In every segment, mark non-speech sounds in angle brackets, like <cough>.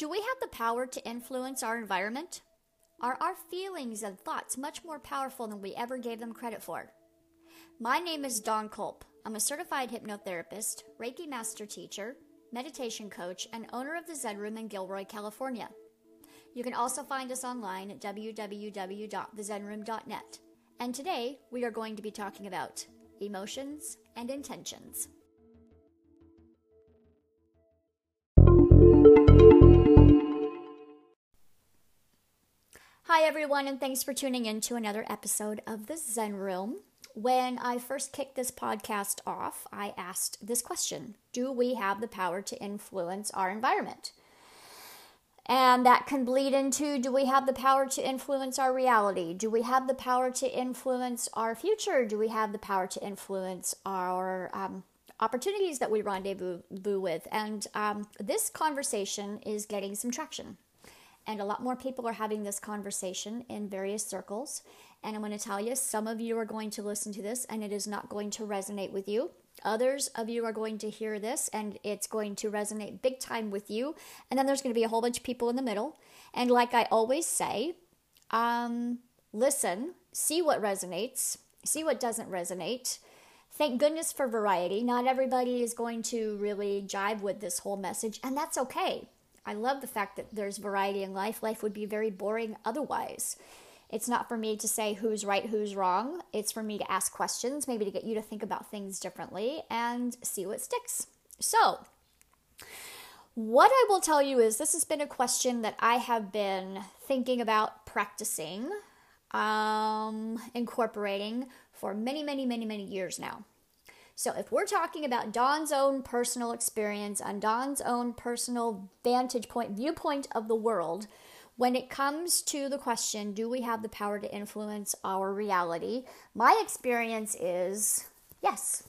Do we have the power to influence our environment? Are our feelings and thoughts much more powerful than we ever gave them credit for? My name is Dawn Culp. I'm a certified hypnotherapist, Reiki master teacher, meditation coach, and owner of the Zen Room in Gilroy, California. You can also find us online at www.thezenroom.net. And today we are going to be talking about emotions and intentions. Hi, everyone, and thanks for tuning in to another episode of the Zen Room. When I first kicked this podcast off, I asked this question Do we have the power to influence our environment? And that can bleed into do we have the power to influence our reality? Do we have the power to influence our future? Do we have the power to influence our um, opportunities that we rendezvous with? And um, this conversation is getting some traction. And a lot more people are having this conversation in various circles. And I'm going to tell you, some of you are going to listen to this and it is not going to resonate with you. Others of you are going to hear this and it's going to resonate big time with you. And then there's going to be a whole bunch of people in the middle. And like I always say, um, listen, see what resonates, see what doesn't resonate. Thank goodness for variety. Not everybody is going to really jive with this whole message, and that's okay. I love the fact that there's variety in life. Life would be very boring otherwise. It's not for me to say who's right, who's wrong. It's for me to ask questions, maybe to get you to think about things differently and see what sticks. So, what I will tell you is this has been a question that I have been thinking about practicing, um, incorporating for many, many, many, many years now. So, if we're talking about Dawn's own personal experience and Dawn's own personal vantage point, viewpoint of the world, when it comes to the question, do we have the power to influence our reality? My experience is yes.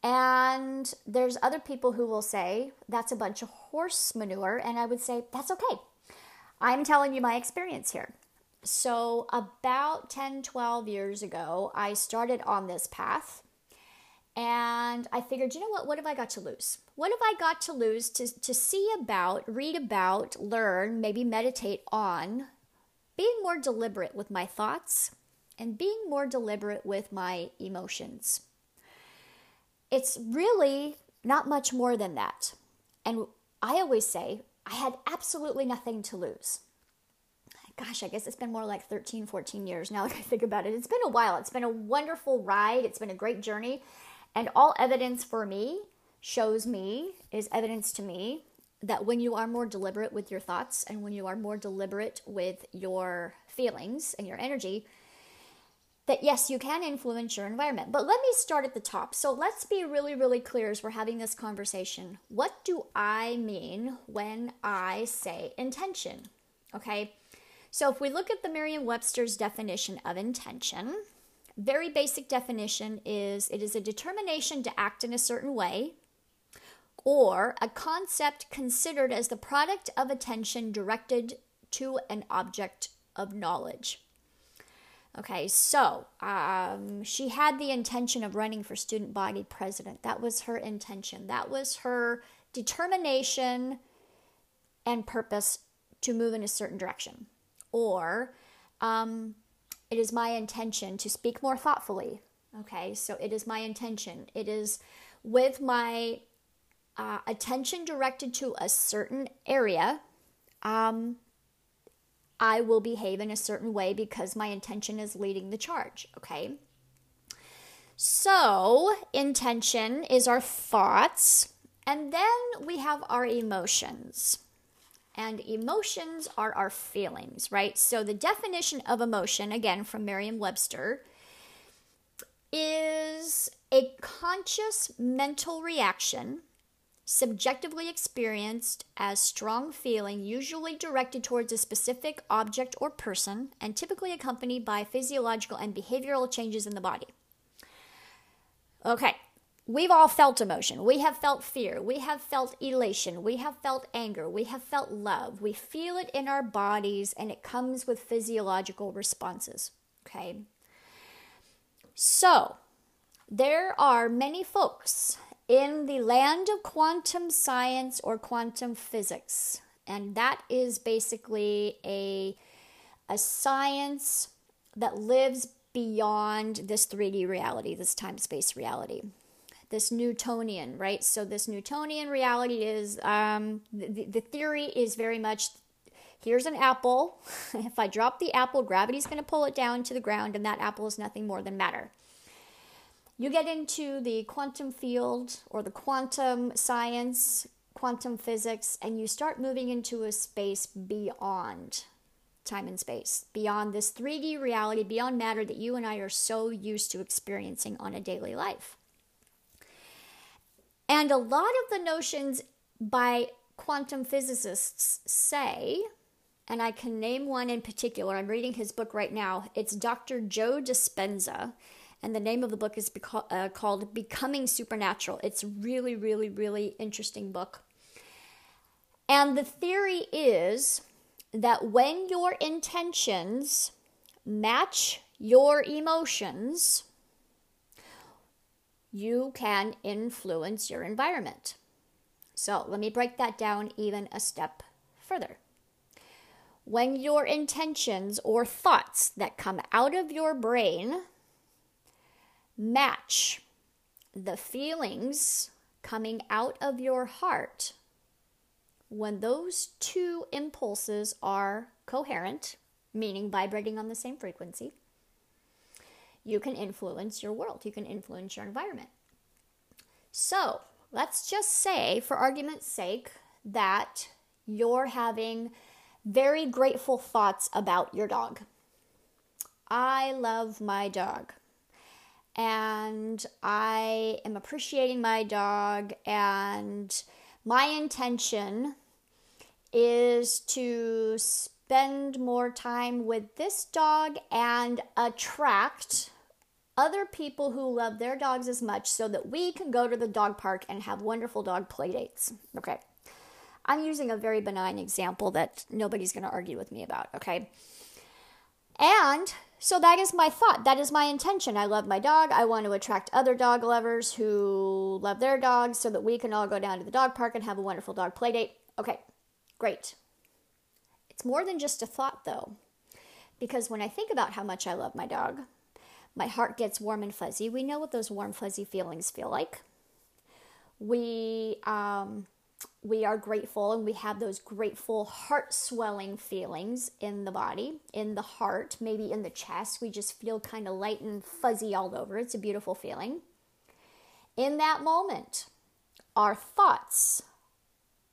And there's other people who will say that's a bunch of horse manure, and I would say that's okay. I'm telling you my experience here. So, about 10, 12 years ago, I started on this path and I figured, you know what? What have I got to lose? What have I got to lose to, to see about, read about, learn, maybe meditate on being more deliberate with my thoughts and being more deliberate with my emotions? It's really not much more than that. And I always say, I had absolutely nothing to lose. Gosh, I guess it's been more like 13, 14 years now that I think about it. It's been a while. It's been a wonderful ride. It's been a great journey. And all evidence for me shows me, is evidence to me, that when you are more deliberate with your thoughts and when you are more deliberate with your feelings and your energy, that yes, you can influence your environment. But let me start at the top. So let's be really, really clear as we're having this conversation. What do I mean when I say intention? Okay. So if we look at the Merriam Webster's definition of intention, very basic definition is it is a determination to act in a certain way or a concept considered as the product of attention directed to an object of knowledge. Okay, so um, she had the intention of running for student body president. That was her intention. That was her determination and purpose to move in a certain direction. Or um, it is my intention to speak more thoughtfully. Okay, so it is my intention. It is with my uh, attention directed to a certain area. Um, I will behave in a certain way because my intention is leading the charge. Okay. So, intention is our thoughts, and then we have our emotions and emotions are our feelings, right? So the definition of emotion, again from Merriam Webster, is a conscious mental reaction subjectively experienced as strong feeling, usually directed towards a specific object or person, and typically accompanied by physiological and behavioral changes in the body. Okay, We've all felt emotion. We have felt fear. We have felt elation. We have felt anger. We have felt love. We feel it in our bodies and it comes with physiological responses. Okay. So, there are many folks in the land of quantum science or quantum physics. And that is basically a, a science that lives beyond this 3D reality, this time space reality. This Newtonian, right? So, this Newtonian reality is um, the, the theory is very much here's an apple. <laughs> if I drop the apple, gravity's going to pull it down to the ground, and that apple is nothing more than matter. You get into the quantum field or the quantum science, quantum physics, and you start moving into a space beyond time and space, beyond this 3D reality, beyond matter that you and I are so used to experiencing on a daily life. And a lot of the notions by quantum physicists say, and I can name one in particular, I'm reading his book right now. It's Dr. Joe Dispenza, and the name of the book is beca- uh, called Becoming Supernatural. It's really, really, really interesting book. And the theory is that when your intentions match your emotions, you can influence your environment. So let me break that down even a step further. When your intentions or thoughts that come out of your brain match the feelings coming out of your heart, when those two impulses are coherent, meaning vibrating on the same frequency, you can influence your world, you can influence your environment. So, let's just say, for argument's sake, that you're having very grateful thoughts about your dog. I love my dog and I am appreciating my dog, and my intention is to spend more time with this dog and attract other people who love their dogs as much so that we can go to the dog park and have wonderful dog play dates. Okay. I'm using a very benign example that nobody's going to argue with me about, okay? And so that is my thought. That is my intention. I love my dog. I want to attract other dog lovers who love their dogs so that we can all go down to the dog park and have a wonderful dog play date. Okay, great. It's more than just a thought though. Because when I think about how much I love my dog, my heart gets warm and fuzzy. We know what those warm, fuzzy feelings feel like. We um, we are grateful and we have those grateful heart swelling feelings in the body, in the heart, maybe in the chest. We just feel kind of light and fuzzy all over. It's a beautiful feeling. In that moment, our thoughts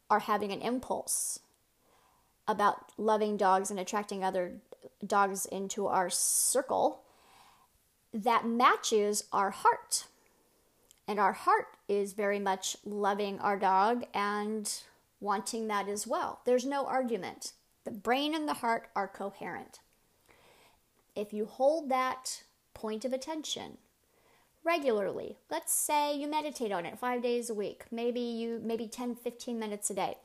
are having an impulse about loving dogs and attracting other dogs into our circle that matches our heart. And our heart is very much loving our dog and wanting that as well. There's no argument. The brain and the heart are coherent. If you hold that point of attention regularly, let's say you meditate on it 5 days a week, maybe you maybe 10 15 minutes a day.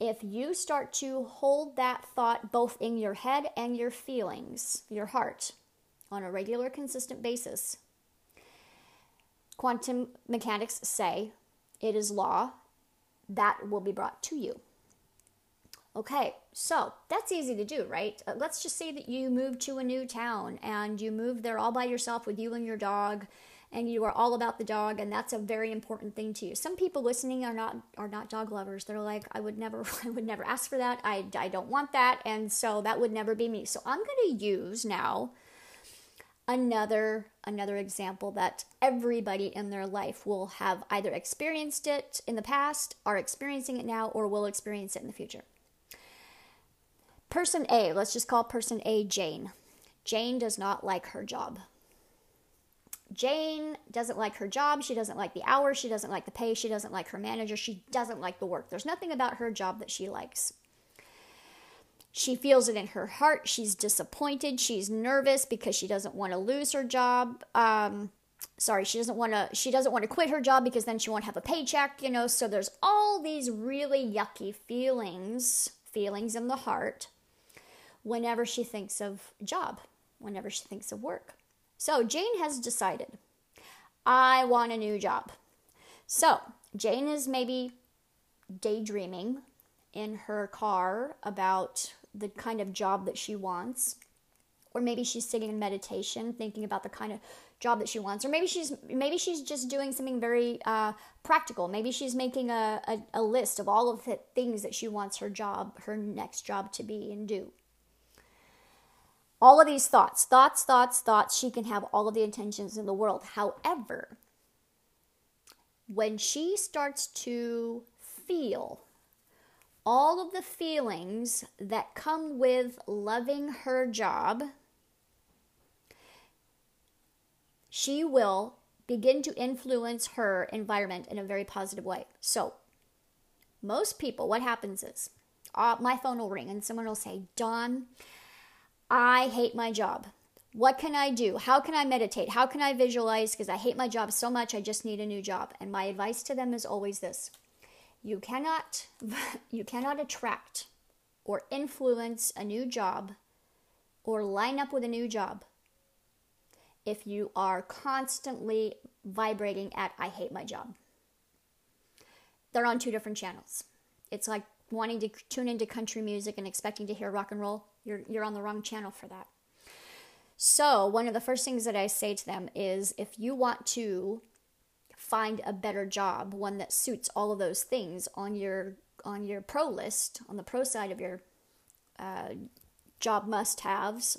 If you start to hold that thought both in your head and your feelings, your heart, on a regular, consistent basis, quantum mechanics say it is law that will be brought to you. Okay, so that's easy to do, right? Uh, let's just say that you move to a new town and you move there all by yourself with you and your dog and you are all about the dog and that's a very important thing to you. Some people listening are not are not dog lovers. They're like I would never <laughs> I would never ask for that. I I don't want that and so that would never be me. So I'm going to use now another another example that everybody in their life will have either experienced it in the past, are experiencing it now, or will experience it in the future. Person A, let's just call person A Jane. Jane does not like her job. Jane doesn't like her job. She doesn't like the hours. She doesn't like the pay. She doesn't like her manager. She doesn't like the work. There's nothing about her job that she likes. She feels it in her heart. She's disappointed. She's nervous because she doesn't want to lose her job. Um, sorry, she doesn't want to. She doesn't want to quit her job because then she won't have a paycheck. You know, so there's all these really yucky feelings, feelings in the heart, whenever she thinks of job, whenever she thinks of work. So Jane has decided, I want a new job. So, Jane is maybe daydreaming in her car about the kind of job that she wants. Or maybe she's sitting in meditation thinking about the kind of job that she wants or maybe she's maybe she's just doing something very uh, practical maybe she's making a, a, a list of all of the things that she wants her job her next job to be and do all of these thoughts, thoughts, thoughts, thoughts. She can have all of the intentions in the world. However, when she starts to feel all of the feelings that come with loving her job, she will begin to influence her environment in a very positive way. So, most people, what happens is uh, my phone will ring and someone will say, Dawn, I hate my job. What can I do? How can I meditate? How can I visualize? Because I hate my job so much, I just need a new job. And my advice to them is always this you cannot, <laughs> you cannot attract or influence a new job or line up with a new job if you are constantly vibrating at I hate my job. They're on two different channels. It's like wanting to tune into country music and expecting to hear rock and roll you're, you're on the wrong channel for that. So, one of the first things that I say to them is if you want to find a better job, one that suits all of those things on your on your pro list, on the pro side of your uh, job must-haves,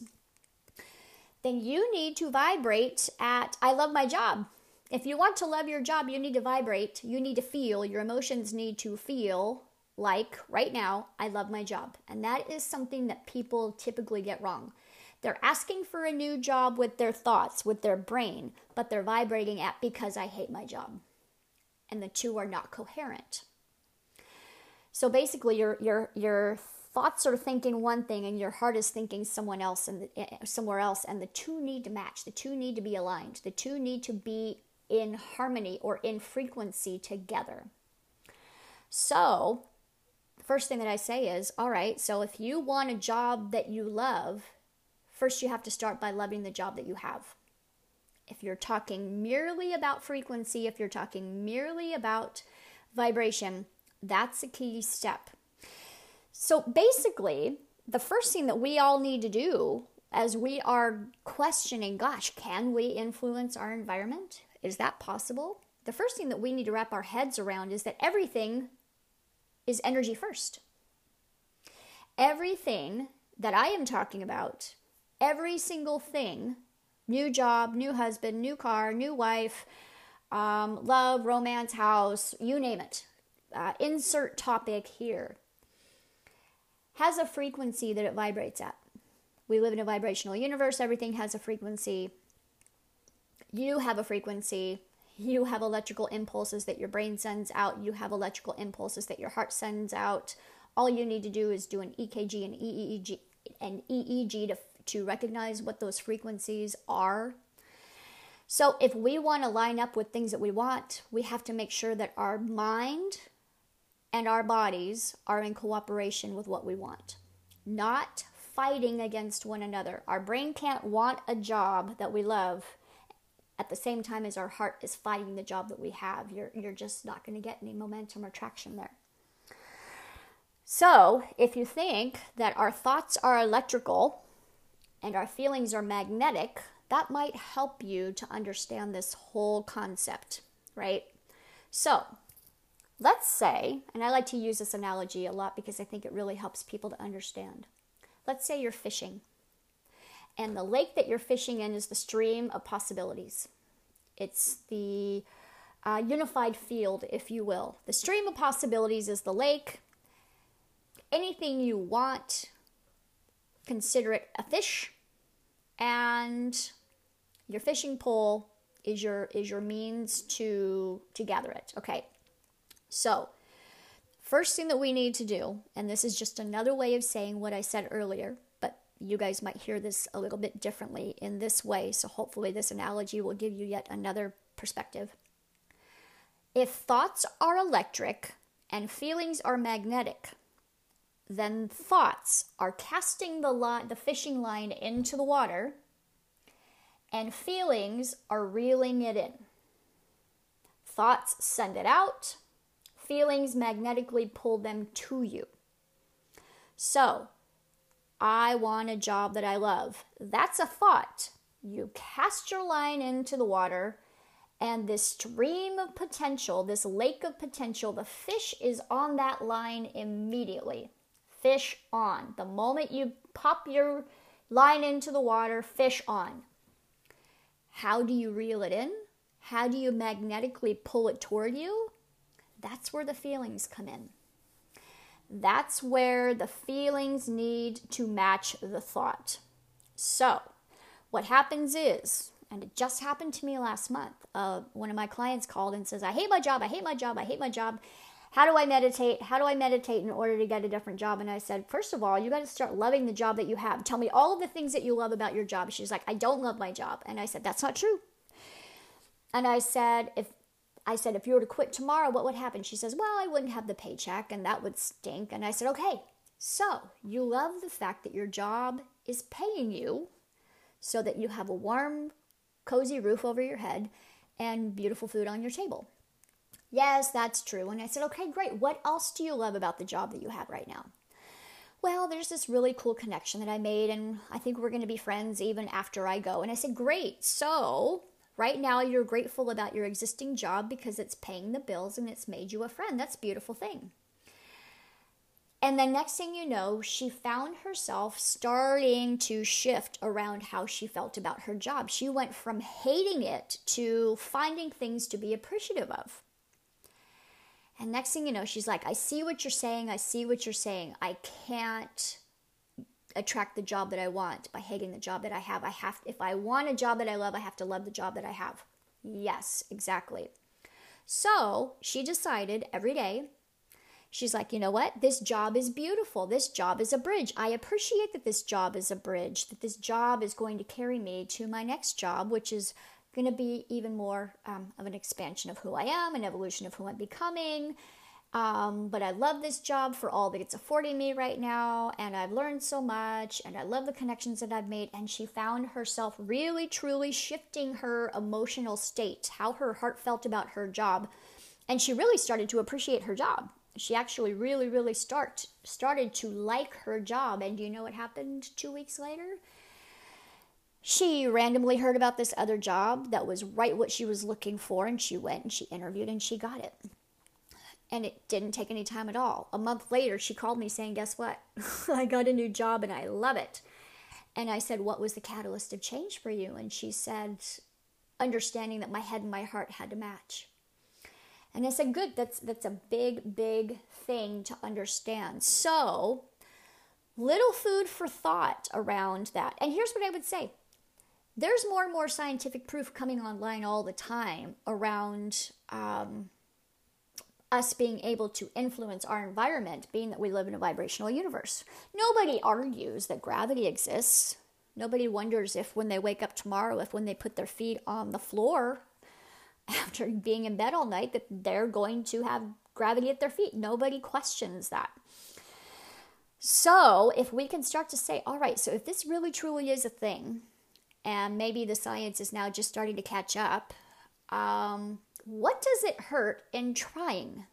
then you need to vibrate at I love my job. If you want to love your job, you need to vibrate. You need to feel. Your emotions need to feel like right now, I love my job. And that is something that people typically get wrong. They're asking for a new job with their thoughts, with their brain, but they're vibrating at because I hate my job. And the two are not coherent. So basically, your your your thoughts are thinking one thing, and your heart is thinking someone else and eh, somewhere else, and the two need to match. The two need to be aligned. The two need to be in harmony or in frequency together. So first thing that I say is, all right, so if you want a job that you love, first you have to start by loving the job that you have. If you're talking merely about frequency, if you're talking merely about vibration, that's a key step. So basically, the first thing that we all need to do as we are questioning, gosh, can we influence our environment? Is that possible? The first thing that we need to wrap our heads around is that everything is energy first. Everything that I am talking about, every single thing new job, new husband, new car, new wife, um, love, romance, house, you name it. Uh, insert topic here has a frequency that it vibrates at. We live in a vibrational universe, everything has a frequency. You have a frequency you have electrical impulses that your brain sends out, you have electrical impulses that your heart sends out. All you need to do is do an EKG and EEG and EEG to, to recognize what those frequencies are. So if we want to line up with things that we want, we have to make sure that our mind and our bodies are in cooperation with what we want, not fighting against one another. Our brain can't want a job that we love at the same time as our heart is fighting the job that we have. You're, you're just not going to get any momentum or traction there. So, if you think that our thoughts are electrical and our feelings are magnetic, that might help you to understand this whole concept, right? So, let's say, and I like to use this analogy a lot because I think it really helps people to understand. Let's say you're fishing and the lake that you're fishing in is the stream of possibilities. It's the uh, unified field, if you will. The stream of possibilities is the lake. Anything you want, consider it a fish, and your fishing pole is your is your means to to gather it. Okay, so first thing that we need to do, and this is just another way of saying what I said earlier but you guys might hear this a little bit differently in this way. So, hopefully, this analogy will give you yet another perspective. If thoughts are electric and feelings are magnetic, then thoughts are casting the, line, the fishing line into the water, and feelings are reeling it in. Thoughts send it out, feelings magnetically pull them to you. So, I want a job that I love. That's a thought. You cast your line into the water, and this stream of potential, this lake of potential, the fish is on that line immediately. Fish on. The moment you pop your line into the water, fish on. How do you reel it in? How do you magnetically pull it toward you? That's where the feelings come in. That's where the feelings need to match the thought. So, what happens is, and it just happened to me last month, uh, one of my clients called and says, I hate my job, I hate my job, I hate my job. How do I meditate? How do I meditate in order to get a different job? And I said, First of all, you got to start loving the job that you have. Tell me all of the things that you love about your job. She's like, I don't love my job. And I said, That's not true. And I said, If I said, if you were to quit tomorrow, what would happen? She says, Well, I wouldn't have the paycheck and that would stink. And I said, Okay, so you love the fact that your job is paying you so that you have a warm, cozy roof over your head and beautiful food on your table. Yes, that's true. And I said, Okay, great. What else do you love about the job that you have right now? Well, there's this really cool connection that I made, and I think we're going to be friends even after I go. And I said, Great. So Right now, you're grateful about your existing job because it's paying the bills and it's made you a friend. That's a beautiful thing. And the next thing you know, she found herself starting to shift around how she felt about her job. She went from hating it to finding things to be appreciative of. And next thing you know, she's like, I see what you're saying. I see what you're saying. I can't attract the job that I want by hating the job that I have. I have if I want a job that I love, I have to love the job that I have. Yes, exactly. So, she decided every day She's like, you know what? This job is beautiful. This job is a bridge. I appreciate that this job is a bridge, that this job is going to carry me to my next job, which is going to be even more um, of an expansion of who I am, an evolution of who I'm becoming, um, but I love this job for all that it's affording me right now, and I've learned so much, and I love the connections that I've made. And she found herself really, truly shifting her emotional state, how her heart felt about her job, and she really started to appreciate her job. She actually really, really start started to like her job. And do you know what happened two weeks later? She randomly heard about this other job that was right what she was looking for, and she went and she interviewed and she got it and it didn't take any time at all. A month later, she called me saying, Guess what? <laughs> I got a new job and I love it. And I said, What was the catalyst of change for you? And she said, Understanding that my head and my heart had to match. And I said, Good, that's, that's a big, big thing to understand. So, little food for thought around that. And here's what I would say there's more and more scientific proof coming online all the time around. Um, us being able to influence our environment, being that we live in a vibrational universe. Nobody argues that gravity exists. Nobody wonders if when they wake up tomorrow, if when they put their feet on the floor <laughs> after being in bed all night, that they're going to have gravity at their feet. Nobody questions that. So, if we can start to say, all right, so if this really truly is a thing, and maybe the science is now just starting to catch up, um, what does it hurt in trying?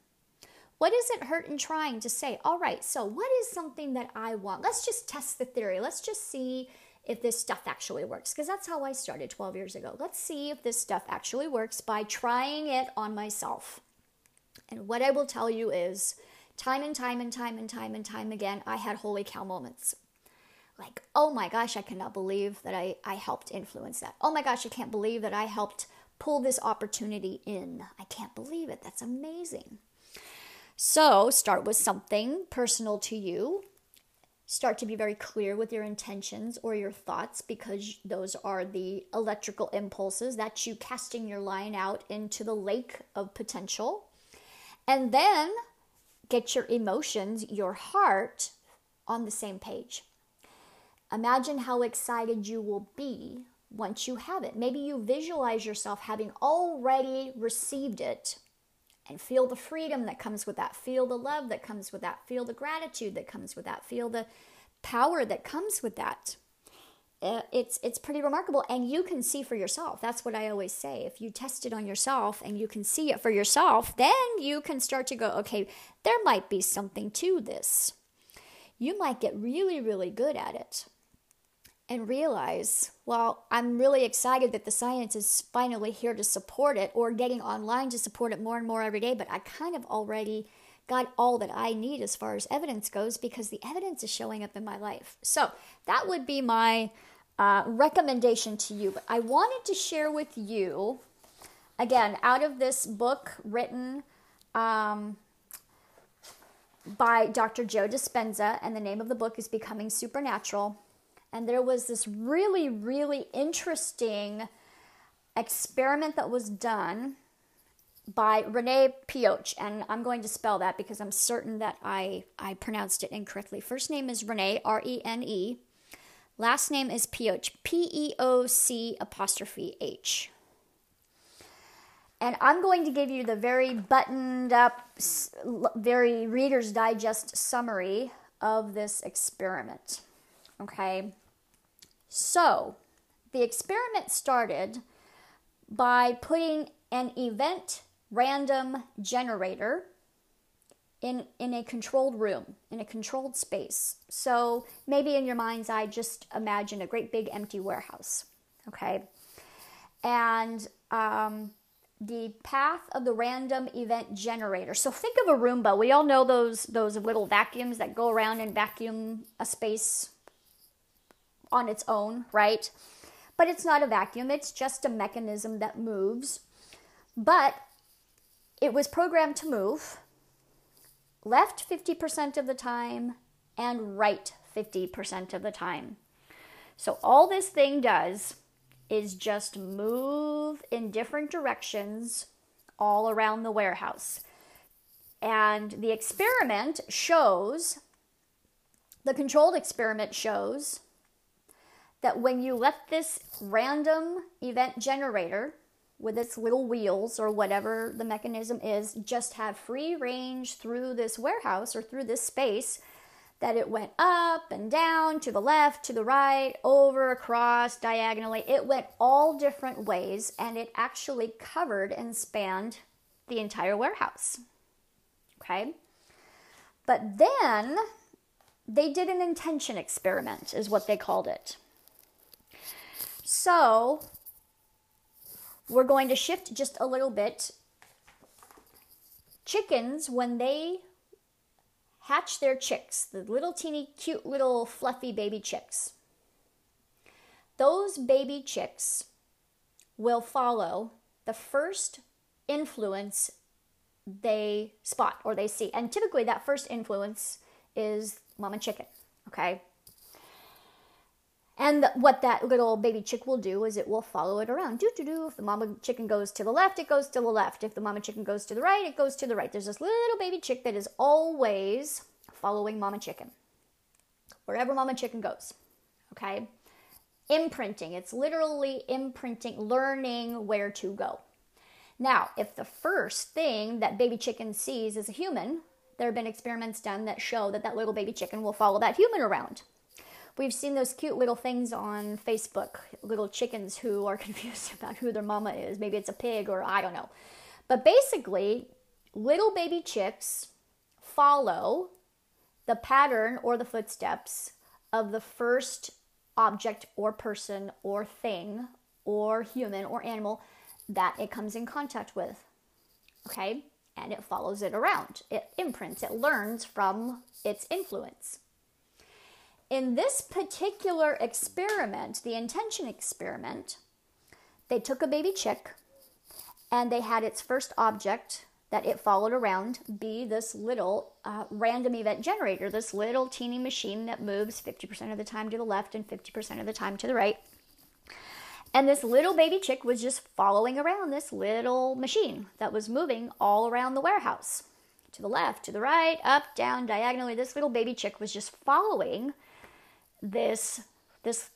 What does it hurt in trying to say, all right, so what is something that I want? Let's just test the theory. Let's just see if this stuff actually works. Because that's how I started 12 years ago. Let's see if this stuff actually works by trying it on myself. And what I will tell you is time and time and time and time and time again, I had holy cow moments. Like, oh my gosh, I cannot believe that I, I helped influence that. Oh my gosh, I can't believe that I helped pull this opportunity in. I can't believe it. That's amazing. So, start with something personal to you. Start to be very clear with your intentions or your thoughts because those are the electrical impulses that you casting your line out into the lake of potential. And then get your emotions, your heart on the same page. Imagine how excited you will be once you have it. Maybe you visualize yourself having already received it and feel the freedom that comes with that, feel the love that comes with that, feel the gratitude that comes with that, feel the power that comes with that. uh, it's it's pretty remarkable. And you can see for yourself. That's what i always say. If you test it on yourself and you can see it for yourself then you can start to go okay there might be something to this. You might get really really good at it and realize well i'm really excited that the science is finally here to support it or getting online to support it more and more every day but i kind of already got all that I need as far as evidence goes because the evidence is showing up in my life. So that would be my uh, recommendation to you. But I wanted to share with you, again, out of this book written um, by Dr. Joe Dispenza, and the name of the book is Becoming Supernatural. And there was this really, really interesting experiment that was done by Renee Peoc'h, and I'm going to spell that because I'm certain that I, I pronounced it incorrectly. First name is Renee, R E N E. Last name is Peoc'h, P E O C apostrophe H. And I'm going to give you the very buttoned up, very Reader's Digest summary of this experiment. Okay? So, the experiment started by putting an event random generator in, in a controlled room, in a controlled space. So maybe in your mind's eye, just imagine a great big empty warehouse, okay? And um, the path of the random event generator. So think of a Roomba. We all know those those little vacuums that go around and vacuum a space on its own, right? But it's not a vacuum, it's just a mechanism that moves. But it was programmed to move left 50% of the time and right 50% of the time. So all this thing does is just move in different directions all around the warehouse. And the experiment shows, the controlled experiment shows that when you let this random event generator with its little wheels or whatever the mechanism is just have free range through this warehouse or through this space that it went up and down to the left to the right over across diagonally it went all different ways and it actually covered and spanned the entire warehouse. Okay? But then they did an intention experiment is what they called it so we're going to shift just a little bit. Chickens, when they hatch their chicks, the little teeny cute little fluffy baby chicks, those baby chicks will follow the first influence they spot or they see. And typically that first influence is mama chicken, okay? And what that little baby chick will do is it will follow it around. Do do do. If the mama chicken goes to the left, it goes to the left. If the mama chicken goes to the right, it goes to the right. There's this little baby chick that is always following mama chicken. Wherever mama chicken goes. Okay? Imprinting. It's literally imprinting, learning where to go. Now, if the first thing that baby chicken sees is a human, there have been experiments done that show that that little baby chicken will follow that human around. We've seen those cute little things on Facebook, little chickens who are <laughs> confused about who their mama is. Maybe it's a pig or I don't know. But basically, little baby chicks follow the pattern or the footsteps of the first object or person or thing or human or animal that it comes in contact with. Okay? And it follows it around. It imprints, it learns from its influence. In this particular experiment, the intention experiment, they took a baby chick and they had its first object that it followed around be this little uh, random event generator, this little teeny machine that moves 50% of the time to the left and 50% of the time to the right. And this little baby chick was just following around this little machine that was moving all around the warehouse to the left, to the right, up, down, diagonally. This little baby chick was just following this this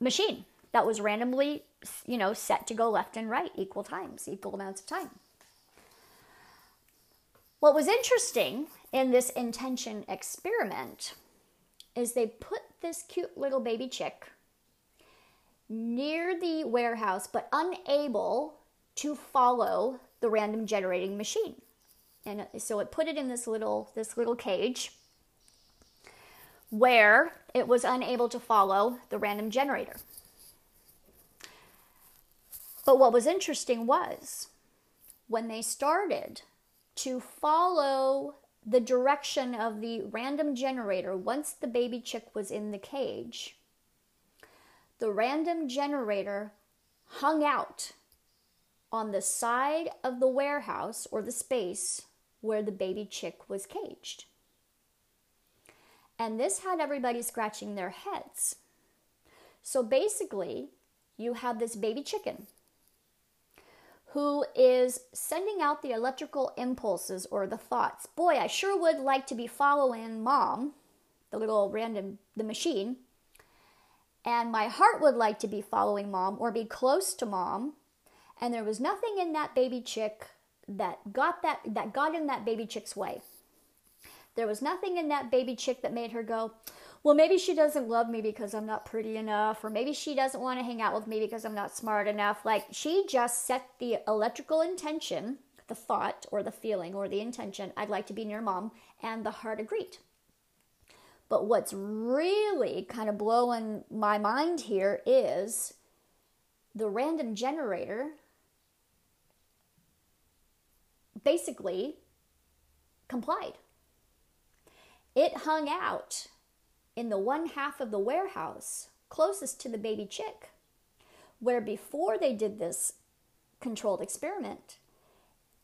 machine that was randomly you know set to go left and right equal times equal amounts of time what was interesting in this intention experiment is they put this cute little baby chick near the warehouse but unable to follow the random generating machine. And so it put it in this little this little cage where it was unable to follow the random generator. But what was interesting was when they started to follow the direction of the random generator once the baby chick was in the cage, the random generator hung out on the side of the warehouse or the space where the baby chick was caged. And this had everybody scratching their heads. So basically, you have this baby chicken who is sending out the electrical impulses or the thoughts. Boy, I sure would like to be following mom, the little random the machine. And my heart would like to be following mom or be close to mom. And there was nothing in that baby chick that got that that got in that baby chick's way. There was nothing in that baby chick that made her go, well, maybe she doesn't love me because I'm not pretty enough, or maybe she doesn't want to hang out with me because I'm not smart enough. Like she just set the electrical intention, the thought or the feeling or the intention, I'd like to be near mom, and the heart agreed. But what's really kind of blowing my mind here is the random generator basically complied. It hung out in the one half of the warehouse closest to the baby chick, where before they did this controlled experiment,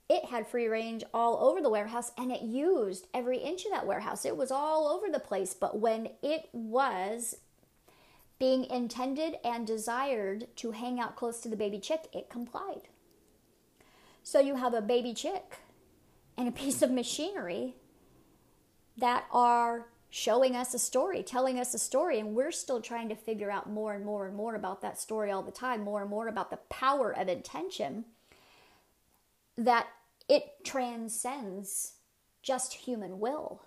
it had free range all over the warehouse and it used every inch of that warehouse. It was all over the place. But when it was being intended and desired to hang out close to the baby chick, it complied. So you have a baby chick and a piece of machinery that are showing us a story, telling us a story, and we're still trying to figure out more and more and more about that story all the time, more and more about the power of intention, that it transcends just human will.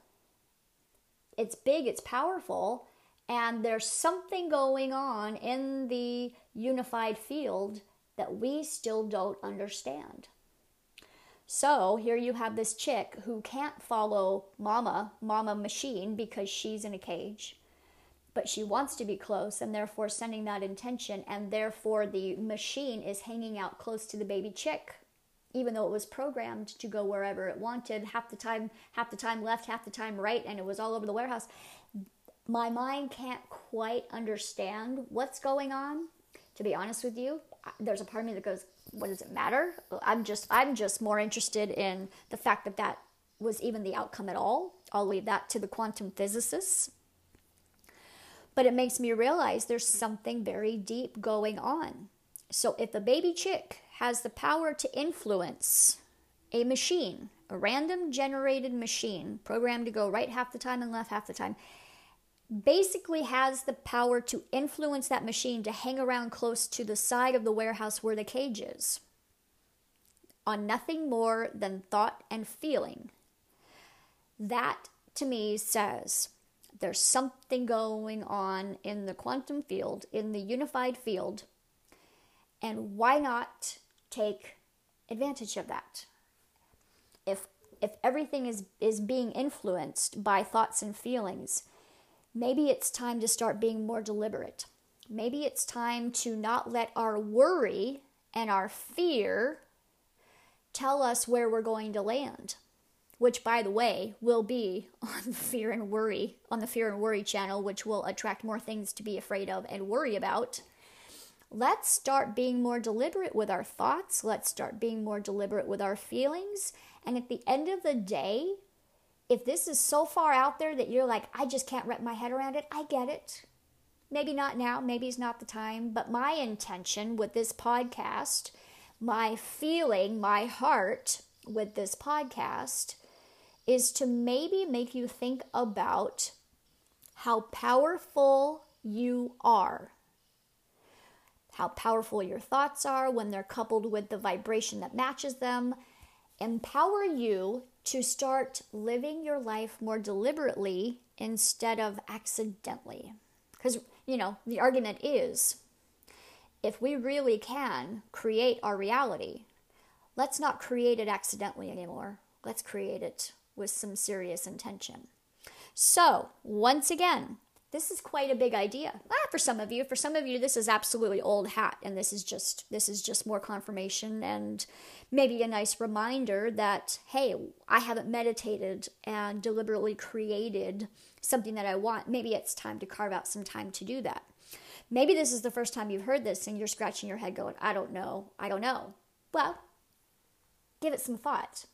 It's big, it's powerful, and there's something going on in the unified field that we still don't understand. So here you have this chick who can't follow mama, mama machine, because she's in a cage. But she wants to be close and therefore sending that intention, and therefore the machine is hanging out close to the baby chick, even though it was programmed to go wherever it wanted, half the time, half the time left, half the time right, and it was all over the warehouse. My mind can't quite understand what's going on. To be honest with you, there's a part of me that goes, what does it matter? I'm just I'm just more interested in the fact that that was even the outcome at all. I'll leave that to the quantum physicists. But it makes me realize there's something very deep going on. So if a baby chick has the power to influence a machine, a random generated machine programmed to go right half the time and left half the time, basically has the power to influence that machine to hang around close to the side of the warehouse where the cage is on nothing more than thought and feeling. That to me says there's something going on in the quantum field, in the unified field, and why not take advantage of that? If if everything is is being influenced by thoughts and feelings, maybe it's time to start being more deliberate. Maybe it's time to not let our worry and our fear tell us where we're going to land, which, by the way, will be <laughs> on Fear and Worry, on the Fear and Worry channel, which will attract more things to be afraid of and worry about. Let's start being more deliberate with our thoughts. Let's start being more deliberate with our feelings. And at the end of the day, if this is so far out there that you're like, I just can't wrap my head around it, I get it. Maybe not now, maybe it's not the time, but my intention with this podcast, my feeling, my heart with this podcast is to maybe make you think about how powerful you are. How powerful your thoughts are when they're coupled with the vibration that matches them. Empower you to start living your life more deliberately instead of accidentally. Because, you know, the argument is if we really can create our reality, let's not create it accidentally anymore. Let's create it with some serious intention. So, once again, this is quite a big idea. Ah, for some of you, for some of you this is absolutely old hat and this is just this is just more confirmation and maybe a nice reminder that hey, I haven't meditated and deliberately created something that I want. Maybe it's time to carve out some time to do that. Maybe this is the first time you've heard this and you're scratching your head going, I don't know, I don't know. Well, give it some thought.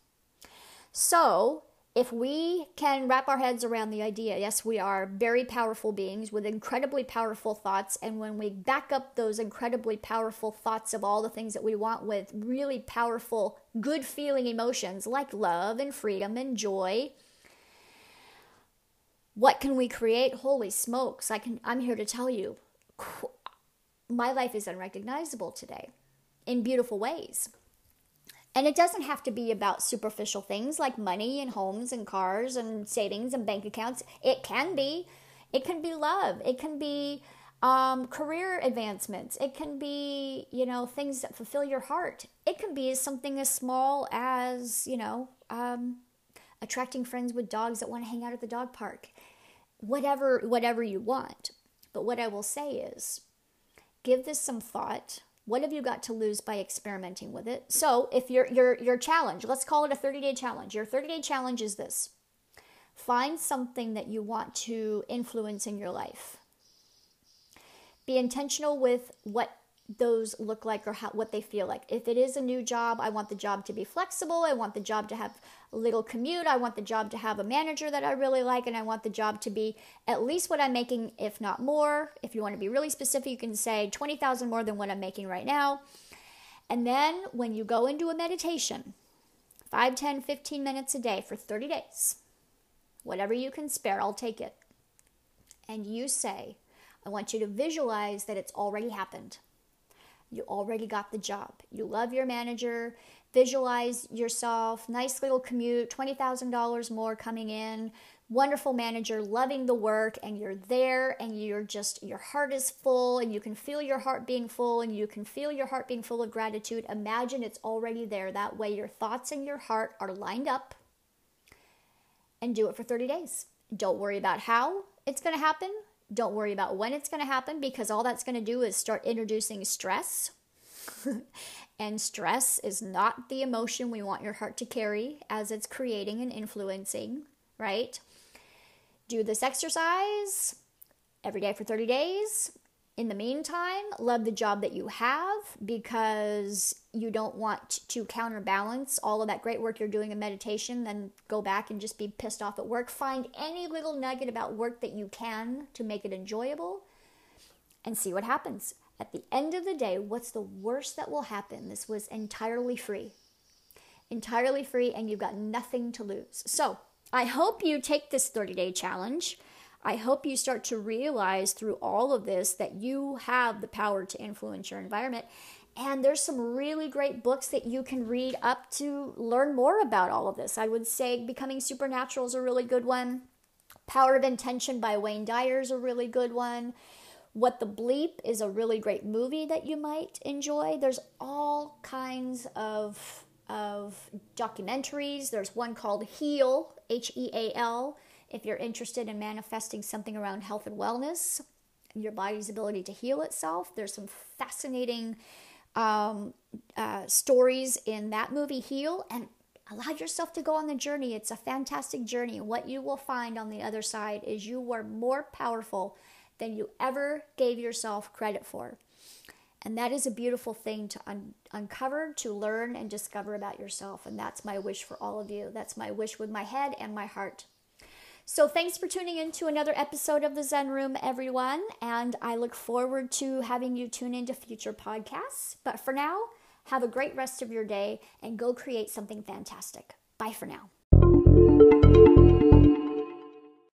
So, if we can wrap our heads around the idea, yes, we are very powerful beings with incredibly powerful thoughts. And when we back up those incredibly powerful thoughts of all the things that we want with really powerful, good feeling emotions like love and freedom and joy, what can we create? Holy smokes, I can, I'm here to tell you, my life is unrecognizable today in beautiful ways. And it doesn't have to be about superficial things like money and homes and cars and savings and bank accounts. It can be. It can be love. It can be um, career advancements. It can be, you know, things that fulfill your heart. It can be something as small as, you know, um, attracting friends with dogs that want to hang out at the dog park. Whatever, whatever you want. But what I will say is, give this some thought what have you got to lose by experimenting with it? So, if your your your challenge, let's call it a 30-day challenge. Your 30-day challenge is this. Find something that you want to influence in your life. Be intentional with what those look like or how, what they feel like. If it is a new job, I want the job to be flexible. I want the job to have a little commute. I want the job to have a manager that I really like. And I want the job to be at least what I'm making, if not more. If you want to be really specific, you can say 20,000 more than what I'm making right now. And then when you go into a meditation, 5, 10, 15 minutes a day for 30 days, whatever you can spare, I'll take it. And you say, I want you to visualize that it's already happened. You already got the job. You love your manager. Visualize yourself, nice little commute, $20,000 more coming in, wonderful manager, loving the work, and you're there and you're just, your heart is full and you can feel your heart being full and you can feel your heart being full of gratitude. Imagine it's already there. That way, your thoughts and your heart are lined up and do it for 30 days. Don't worry about how it's going to happen. Don't worry about when it's going to happen because all that's going to do is start introducing stress. <laughs> and stress is not the emotion we want your heart to carry as it's creating and influencing, right? Do this exercise every day for 30 days. In the meantime, love the job that you have because you don't want to counterbalance all of that great work you're doing in meditation, then go back and just be pissed off at work. Find any little nugget about work that you can to make it enjoyable and see what happens. At the end of the day, what's the worst that will happen? This was entirely free. Entirely free, and you've got nothing to lose. So, I hope you take this 30 day challenge. I hope you start to realize through all of this that you have the power to influence your environment. And there's some really great books that you can read up to learn more about all of this. I would say Becoming Supernatural is a really good one. Power of Intention by Wayne Dyer is a really good one. What the Bleep is a really great movie that you might enjoy. There's all kinds of of documentaries. There's one called Heal, H E A L if you're interested in manifesting something around health and wellness, your body's ability to heal itself, there's some fascinating um, uh, stories in that movie, Heal, and allow yourself to go on the journey. It's a fantastic journey. What you will find on the other side is you are more powerful than you ever gave yourself credit for. And that is a beautiful thing to un- uncover, to learn, and discover about yourself. And that's my wish for all of you. That's my wish with my head and my heart. So, thanks for tuning in to another episode of the Zen Room, everyone. And I look forward to having you tune into future podcasts. But for now, have a great rest of your day and go create something fantastic. Bye for now.